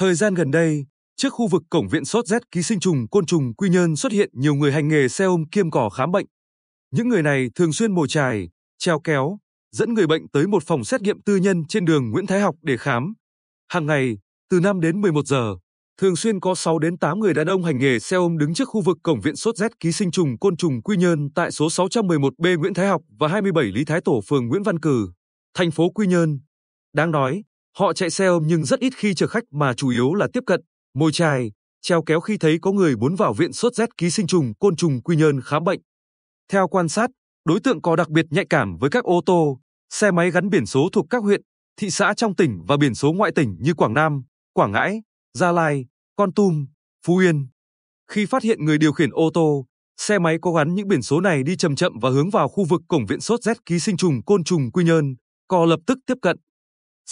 Thời gian gần đây, trước khu vực cổng viện sốt rét ký sinh trùng côn trùng quy nhơn xuất hiện nhiều người hành nghề xe ôm kiêm cỏ khám bệnh. Những người này thường xuyên mồi chài, treo kéo, dẫn người bệnh tới một phòng xét nghiệm tư nhân trên đường Nguyễn Thái Học để khám. Hàng ngày, từ 5 đến 11 giờ, thường xuyên có 6 đến 8 người đàn ông hành nghề xe ôm đứng trước khu vực cổng viện sốt rét ký sinh trùng côn trùng Quy Nhơn tại số 611B Nguyễn Thái Học và 27 Lý Thái Tổ phường Nguyễn Văn Cử, thành phố Quy Nhơn. Đáng nói, họ chạy xe ôm nhưng rất ít khi chở khách mà chủ yếu là tiếp cận, môi chài, treo kéo khi thấy có người muốn vào viện sốt rét ký sinh trùng côn trùng Quy Nhơn khám bệnh. Theo quan sát, đối tượng có đặc biệt nhạy cảm với các ô tô, xe máy gắn biển số thuộc các huyện, thị xã trong tỉnh và biển số ngoại tỉnh như Quảng Nam, Quảng Ngãi, Gia Lai, Con Tum, Phú Yên. Khi phát hiện người điều khiển ô tô, xe máy có gắn những biển số này đi chậm chậm và hướng vào khu vực cổng viện sốt rét ký sinh trùng côn trùng Quy Nhơn, cò lập tức tiếp cận.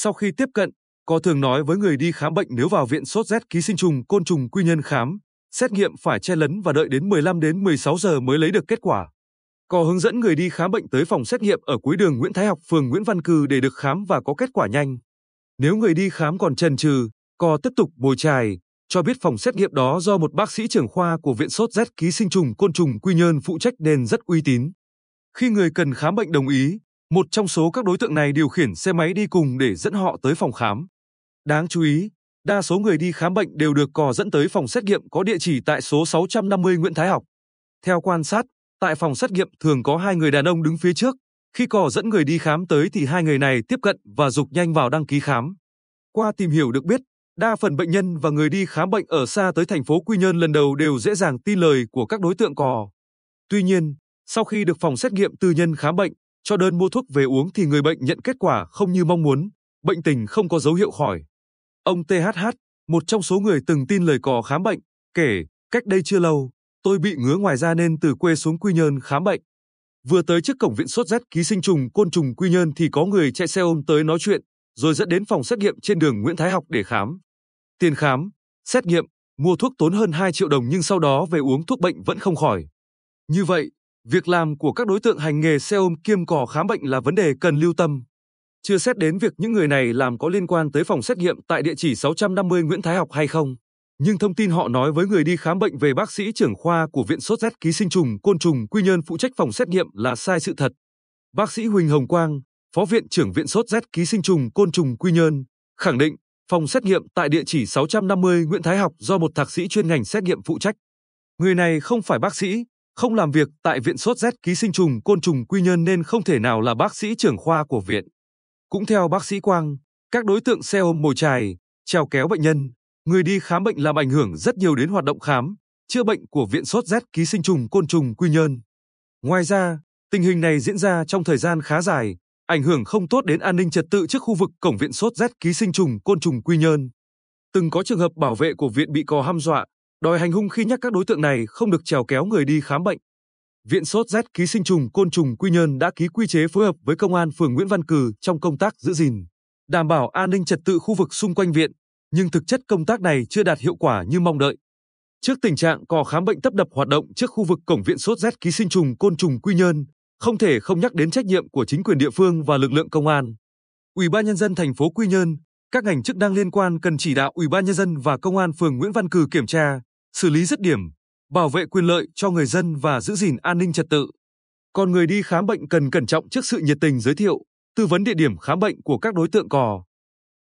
Sau khi tiếp cận, có thường nói với người đi khám bệnh nếu vào viện sốt rét ký sinh trùng côn trùng Quy Nhơn khám, xét nghiệm phải che lấn và đợi đến 15 đến 16 giờ mới lấy được kết quả. Có hướng dẫn người đi khám bệnh tới phòng xét nghiệm ở cuối đường Nguyễn Thái Học, phường Nguyễn Văn Cừ để được khám và có kết quả nhanh. Nếu người đi khám còn chần chừ, có tiếp tục bồi trài, cho biết phòng xét nghiệm đó do một bác sĩ trưởng khoa của Viện Sốt rét ký sinh trùng côn trùng Quy Nhơn phụ trách nên rất uy tín. Khi người cần khám bệnh đồng ý, một trong số các đối tượng này điều khiển xe máy đi cùng để dẫn họ tới phòng khám. Đáng chú ý, đa số người đi khám bệnh đều được cò dẫn tới phòng xét nghiệm có địa chỉ tại số 650 Nguyễn Thái Học. Theo quan sát, tại phòng xét nghiệm thường có hai người đàn ông đứng phía trước. Khi cò dẫn người đi khám tới thì hai người này tiếp cận và dục nhanh vào đăng ký khám. Qua tìm hiểu được biết, đa phần bệnh nhân và người đi khám bệnh ở xa tới thành phố Quy Nhơn lần đầu đều dễ dàng tin lời của các đối tượng cò. Tuy nhiên, sau khi được phòng xét nghiệm tư nhân khám bệnh, cho đơn mua thuốc về uống thì người bệnh nhận kết quả không như mong muốn, bệnh tình không có dấu hiệu khỏi. Ông THH, một trong số người từng tin lời cò khám bệnh, kể, cách đây chưa lâu, tôi bị ngứa ngoài da nên từ quê xuống Quy Nhơn khám bệnh. Vừa tới trước cổng viện sốt rét ký sinh trùng côn trùng Quy Nhơn thì có người chạy xe ôm tới nói chuyện, rồi dẫn đến phòng xét nghiệm trên đường Nguyễn Thái Học để khám. Tiền khám, xét nghiệm, mua thuốc tốn hơn 2 triệu đồng nhưng sau đó về uống thuốc bệnh vẫn không khỏi. Như vậy, việc làm của các đối tượng hành nghề xe ôm kiêm cò khám bệnh là vấn đề cần lưu tâm. Chưa xét đến việc những người này làm có liên quan tới phòng xét nghiệm tại địa chỉ 650 Nguyễn Thái Học hay không. Nhưng thông tin họ nói với người đi khám bệnh về bác sĩ trưởng khoa của Viện Sốt rét ký sinh trùng côn trùng Quy Nhơn phụ trách phòng xét nghiệm là sai sự thật. Bác sĩ Huỳnh Hồng Quang, Phó Viện trưởng Viện Sốt rét ký sinh trùng côn trùng Quy Nhơn, khẳng định phòng xét nghiệm tại địa chỉ 650 Nguyễn Thái Học do một thạc sĩ chuyên ngành xét nghiệm phụ trách. Người này không phải bác sĩ, không làm việc tại Viện Sốt rét ký sinh trùng côn trùng Quy Nhơn nên không thể nào là bác sĩ trưởng khoa của viện. Cũng theo bác sĩ Quang, các đối tượng xe ôm mồi chài, treo kéo bệnh nhân, người đi khám bệnh làm ảnh hưởng rất nhiều đến hoạt động khám, chữa bệnh của Viện Sốt rét ký sinh trùng côn trùng Quy Nhơn. Ngoài ra, tình hình này diễn ra trong thời gian khá dài, ảnh hưởng không tốt đến an ninh trật tự trước khu vực cổng Viện Sốt rét ký sinh trùng côn trùng Quy Nhơn. Từng có trường hợp bảo vệ của viện bị cò hăm dọa, đòi hành hung khi nhắc các đối tượng này không được trèo kéo người đi khám bệnh. Viện sốt rét ký sinh trùng côn trùng Quy Nhơn đã ký quy chế phối hợp với công an phường Nguyễn Văn cử trong công tác giữ gìn, đảm bảo an ninh trật tự khu vực xung quanh viện, nhưng thực chất công tác này chưa đạt hiệu quả như mong đợi. Trước tình trạng cò khám bệnh tấp đập hoạt động trước khu vực cổng viện sốt rét ký sinh trùng côn trùng Quy Nhơn, không thể không nhắc đến trách nhiệm của chính quyền địa phương và lực lượng công an. Ủy ban nhân dân thành phố Quy Nhơn, các ngành chức năng liên quan cần chỉ đạo Ủy ban nhân dân và công an phường Nguyễn Văn cử kiểm tra, xử lý dứt điểm, bảo vệ quyền lợi cho người dân và giữ gìn an ninh trật tự. Còn người đi khám bệnh cần cẩn trọng trước sự nhiệt tình giới thiệu, tư vấn địa điểm khám bệnh của các đối tượng cò.